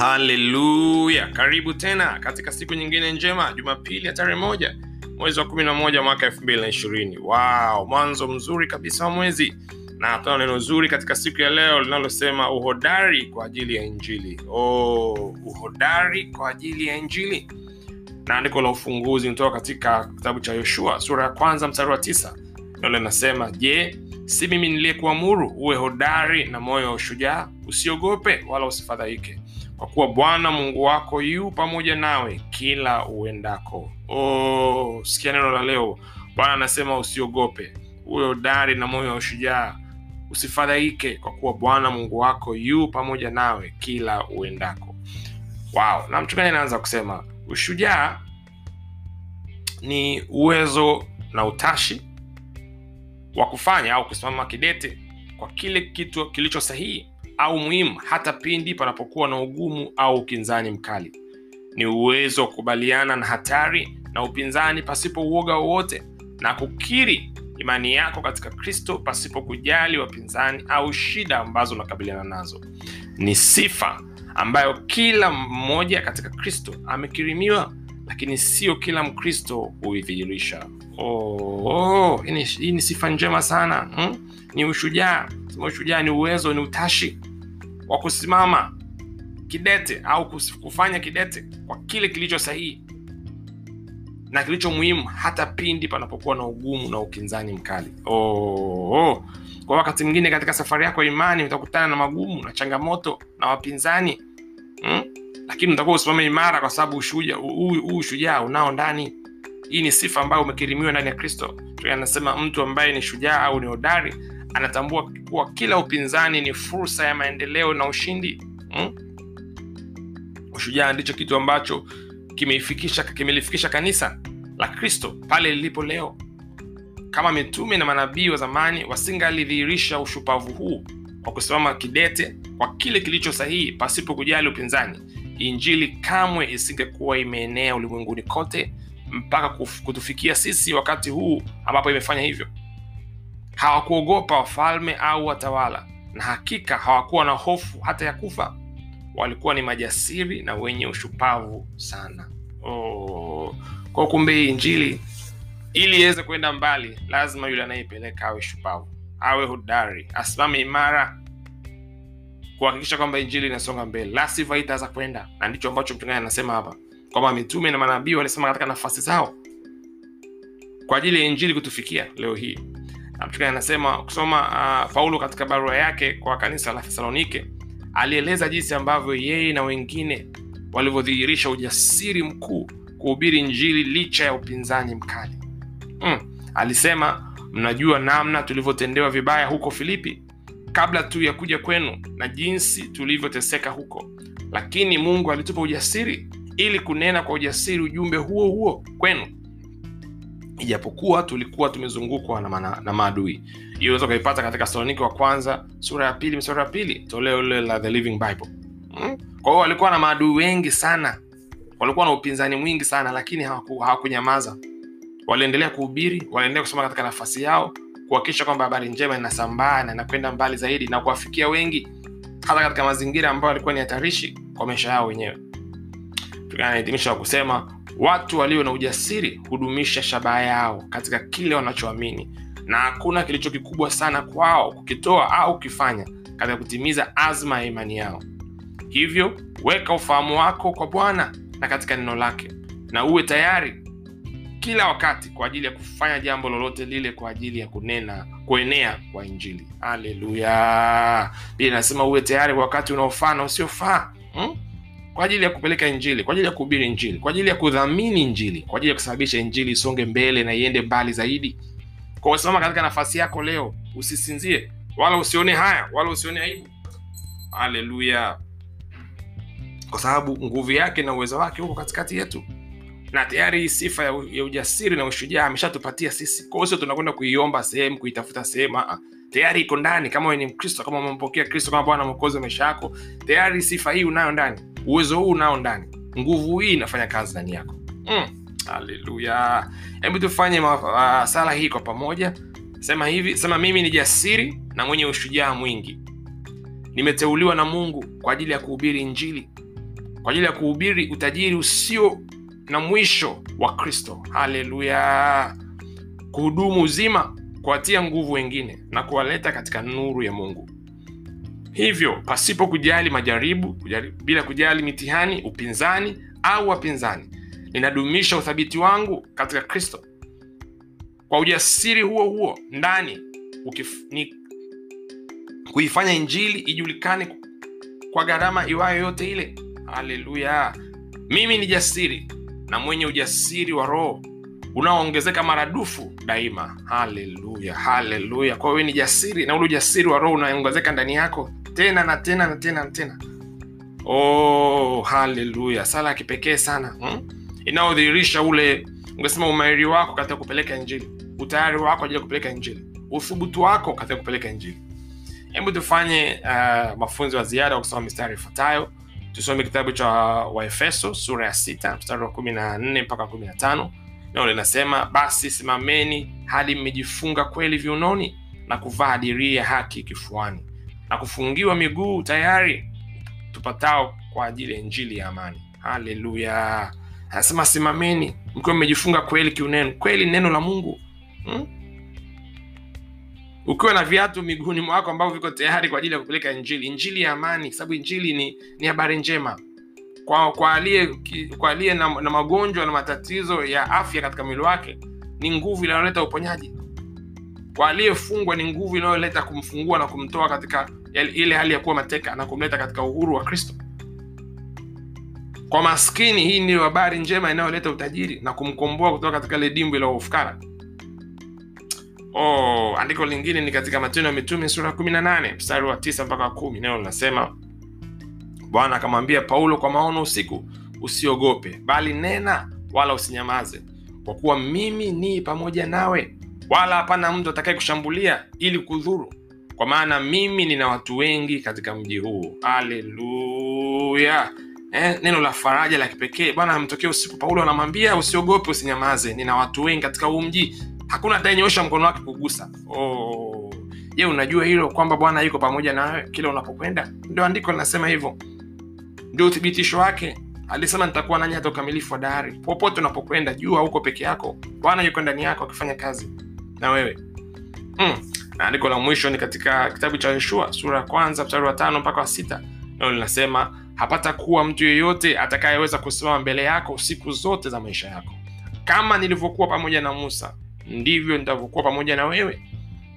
haleluya. Karibu tena katika siku nyingine njema jumapili ya tarehe moja mwezi wa kumi na moja mwaka elfu mbili na ishirini. Wow, mwanzo mzuri kabisa wa mwezi. Na tuna neno zuri katika siku ya leo linalosema uhodari kwa ajili ya injili. Oh, uhodari kwa ajili ya injili. Na andiko la ufunguzi nitoka katika kitabu cha yoshua sura ya kwanza mstari wa tisa. Nalo linasema je si mimi niliyekuamuru uwe hodari na moyo wa ushujaa? Usiogope wala usifadhaike kwa kuwa bwana mungu wako yu pamoja nawe kila uendako. Oh, sikia neno la leo. Bwana anasema usiogope. Uwe hodari na moyo wa ushujaa. Usifadhaike kwa kuwa bwana mungu wako yu pamoja nawe kila uendako. Wow na mchungaji anaanza kusema ushujaa ni uwezo na utashi wa kufanya au kusimama kidete kwa kile kitu kilicho sahihi au muhimu hata pindi panapokuwa na ugumu au ukinzani mkali. Ni uwezo wa kukubaliana na hatari na upinzani pasipo uoga wowote na kukiri imani yako katika kristo pasipo kujali wapinzani au shida ambazo unakabiliana nazo. Ni sifa ambayo kila mmoja katika kristo amekirimiwa lakini sio kila mkristo huidhihirisha. Oh, oh, hii ni- sifa njema sana hmm? ni ushujaa. Ushujaa ni uwezo ni utashi wa kusimama kidete au kufanya kidete kwa kile kilicho sahihi na kilicho muhimu hata pindi panapokuwa na ugumu na ukinzani mkali oh, oh. kwa wakati mwingine katika safari yako ya imani utakutana na magumu na changamoto na wapinzani hmm? lakini utakuwa usimame imara kwa sababu huu shujaa unao ndani hii ni sifa ambayo umekirimiwa ndani ya kristo anasema mtu ambaye ni shujaa au ni hodari anatambua kuwa kila upinzani ni fursa ya maendeleo na ushindi hmm? ushujaa ndicho kitu ambacho kimelifikisha kanisa la kristo pale lilipo leo kama mitume na manabii wa zamani wasingalidhihirisha ushupavu huu kwa kusimama kidete kwa kile kilicho sahihi pasipo kujali upinzani injili kamwe isingekuwa imeenea ulimwenguni kote mpaka kutufikia sisi wakati huu ambapo imefanya hivyo hawakuogopa wafalme au watawala na hakika hawakuwa na hofu hata ya kufa. Walikuwa ni majasiri na wenye ushupavu sana. Oh. kwa kumbe hii injili ili iweze kwenda mbali lazima yule anayeipeleka awe shupavu awe hodari asimame imara kuhakikisha kwamba injili inasonga mbele. La sivyo kwenda na ndicho ambacho mchungaji anasema hapa kwamba mitume na manabii walisema katika nafasi zao kwa ajili ya injili kutufikia leo hii mchungaji anasema kusoma uh, paulo katika barua yake kwa kanisa la thesalonike alieleza jinsi ambavyo yeye na wengine walivyodhihirisha ujasiri mkuu kuhubiri injili licha ya upinzani mkali mm. alisema mnajua namna tulivyotendewa vibaya huko filipi kabla tu ya kuja kwenu na jinsi tulivyoteseka huko lakini mungu alitupa ujasiri ili kunena kwa ujasiri ujumbe huo huo kwenu ijapokuwa tulikuwa tumezungukwa na, na maadui. Hiyo unaweza ukaipata katika saloniki wa kwanza sura ya pili msura ya pili toleo lile la the living bible. Hmm? kwa hiyo walikuwa na maadui wengi sana. Walikuwa na upinzani mwingi sana lakini hawaku- hawakunyamaza. Waliendelea kuhubiri waliendelea kusoma katika nafasi yao kuhakikisha kwamba habari njema inasambaa na inakwenda mbali zaidi na kuwafikia wengi hata katika mazingira ambayo yalikuwa ni hatarishi kwa maisha yao wenyewe. Tunahitimisha kusema watu walio na ujasiri hudumisha shabaha yao katika kile wanachoamini na hakuna kilicho kikubwa sana kwao kukitoa au kukifanya katika kutimiza azma ya imani yao. Hivyo weka ufahamu wako kwa bwana na katika neno lake na uwe tayari kila wakati kwa ajili ya kufanya jambo lolote lile kwa ajili ya kunena kuenea kwa injili. Haleluya! Pia inasema uwe tayari kwa wakati unaofaa na usiofaa hmm? Kwa ajili ya kupeleka injili kwa ajili ya kuhubiri injili kwa ajili ya kudhamini injili kwa ajili ya kusababisha injili isonge mbele na iende mbali zaidi. Kwa katika nafasi yako leo usisinzie wala usione haya wala usione aibu. Haleluya. Kwa sababu nguvu yake na uwezo wake huko katikati yetu. Na tayari hii sifa ya, ujasiri na ushujaa ameshatupatia sisi. Kwa hiyo sio tunakwenda kuiomba sehemu kuitafuta sehemu. Tayari iko ndani. Kama ni mkristo kama umempokea kristo kama bwana mwokozi wa maisha yako tayari sifa hii unayo ndani uwezo huu unao ndani. Nguvu hii inafanya kazi ndani yako. Mm. hebu tufanye uh, sala hii kwa pamoja. Sema hivi sema mimi ni jasiri na mwenye ushujaa mwingi. Nimeteuliwa na mungu kwa ajili ya kuhubiri injili. Kwa ajili ya kuhubiri utajiri usio na mwisho wa kristo. Haleluya. Kuhudumu uzima kuwatia nguvu wengine na kuwaleta katika nuru ya mungu hivyo pasipo kujali majaribu kujali, bila kujali mitihani upinzani au wapinzani ninadumisha uthabiti wangu katika kristo. Kwa ujasiri huo huo ndani ukif, ni kuifanya injili ijulikane kwa gharama iwayo yote ile. Haleluya! Mimi ni jasiri na mwenye ujasiri wa roho unaoongezeka maradufu daima. Haleluya! Haleluya! Kwa hiyo ni jasiri na ule ujasiri wa roho unaongezeka ndani yako tena na tena na tena na tena. Oh haleluya sala ya kipekee sana hmm? inayodhihirisha ule ungesema umahiri wako katika kupeleka injili. Utayari wako ajili ya kupeleka injili. Uthubutu wako katika kupeleka injili. Hebu tufanye uh, mafunzo ya ziada wa kusoma mistari ifuatayo. Tusome kitabu cha waefeso sura ya sita mstari wa kumi na nne mpaka kumi na tano. Nao linasema basi simameni hadi mmejifunga kweli viunoni na kuvaa dirii ya haki kifuani na kufungiwa miguu tayari tupatao kwa ajili ya injili ya amani. Haleluya. Anasema simameni mkiwa mmejifunga kweli kiuneno. Kweli neno la mungu hmm? ukiwa na viatu miguuni mwako ambavyo viko tayari kwa ajili ya kupeleka injili. Injili ya amani sababu injili ni ni habari njema. Kwa kwa aliye na, na magonjwa na matatizo ya afya katika mwili wake ni nguvu inayoleta uponyaji. Kwa aliyefungwa ni nguvu inayoleta kumfungua na kumtoa katika ile hali ya kuwa mateka na kumleta katika uhuru wa kristo. Kwa maskini hii ndiyo habari njema inayoleta utajiri na kumkomboa kutoka katika ile dimbwi la ufukara. Oh, andiko lingine ni katika matendo ya mitume sura kumi na nane mstari wa 9 mpaka kumi. Neno linasema bwana akamwambia paulo kwa maono usiku usiogope bali nena wala usinyamaze kwa kuwa mimi ni pamoja nawe wala hapana mtu atakaye kushambulia ili kudhuru kwa maana mimi nina watu wengi katika mji huu. Haleluya. Eh, neno la faraja la kipekee. Bwana amtokee usiku. Paulo anamwambia usiogope usinyamaze. Nina watu wengi katika huu mji. Hakuna atayenyoosha mkono wake kugusa. Oh. unajua hilo kwamba bwana yuko pamoja nawe kila unapokwenda? Ndio andiko linasema hivyo. Ndio uthibitisho wake. Alisema nitakuwa nanyi hata ukamilifu wa dahari. Popote unapokwenda jua huko peke yako. Bwana yuko ndani yako akifanya kazi na wewe. Mm. Na andiko la mwisho ni katika kitabu cha yoshua sura ya kwanza mstari wa tano mpaka wa sita. Nalo linasema hapata kuwa mtu yeyote atakayeweza kusimama mbele yako siku zote za maisha yako. Kama nilivyokuwa pamoja na musa ndivyo nitavyokuwa pamoja na wewe.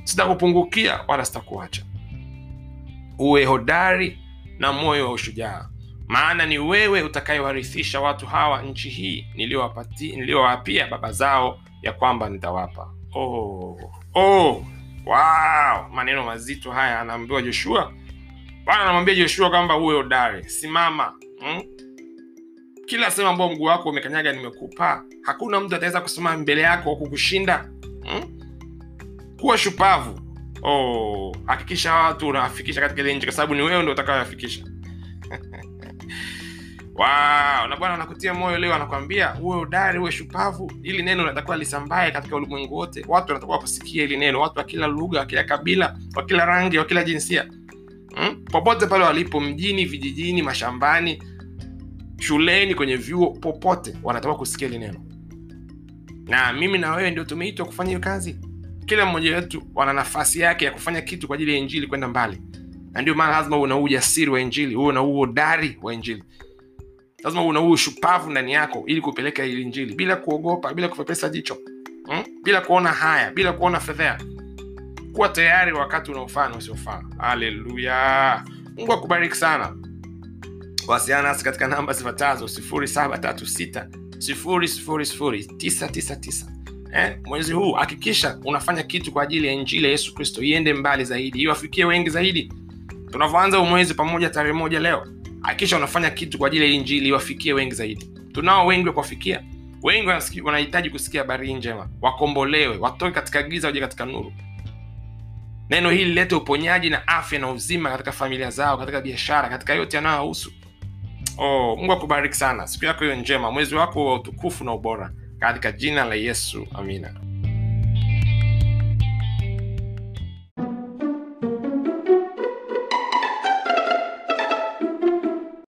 Sitakupungukia wala sitakuacha. Uwe hodari na moyo wa ushujaa. Maana ni wewe utakayewarithisha watu hawa nchi hii niliyowapia baba zao ya kwamba nitawapa. Oh. Oh. Wow. maneno mazito haya anaambiwa joshua bwana anamwambia joshua kwamba uwe hodari simama hmm? kila sehemu ambao mguu wako umekanyaga nimekupa hakuna mtu ataweza kusimama mbele yako kukushinda hmm? kuwa shupavu oh, hakikisha watu unawafikisha katika ile nchi kwa sababu ni wewe ndo utakayowafikisha wow, na bwana anakutia moyo leo anakwambia uwe udari uwe shupavu. Ili neno linatakiwa lisambae katika ulimwengu wote. Watu wanatakiwa kusikia hili neno watu wa kila lugha wa kila kabila wa kila rangi wa kila jinsia. Hmm? popote pale walipo mjini vijijini mashambani shuleni kwenye vyuo popote wanatakiwa kusikia hili neno. Na mimi na wewe ndio tumeitwa kufanya hiyo kazi. Kila mmoja wetu wana nafasi yake ya kufanya kitu kwa ajili ya injili kwenda mbali. Na ndio maana lazima uwe na ujasiri wa injili uwe na huu udari wa injili lazima una na huu ushupavu ndani yako ili kupeleka ili injili. Bila kuogopa bila kupepesa jicho. Hmm? bila kuona haya bila kuona fedhea. Kuwa tayari wakati unaofaa na usiofaa. Haleluya. Mungu akubariki sana. Wasiliana nasi katika namba zifuatazo. 0736 000999 eh, mwezi huu hakikisha unafanya kitu kwa ajili ya injili ya yesu kristo. Iende mbali zaidi. Iwafikie wengi zaidi. Tunavyoanza umwezi pamoja tarehe moja leo hakikisha unafanya kitu kwa ajili ya injili iwafikie wengi zaidi. Tunao wengi wa kuwafikia. Wengi wanahitaji kusikia habari hii njema. Wakombolewe watoke katika giza waje katika nuru. Neno hili lilete uponyaji na afya na uzima katika familia zao katika biashara katika yote yanayohusu. Oh, mungu akubariki sana. Siku yako hiyo njema. Mwezi wako wa utukufu na ubora. Katika jina la yesu amina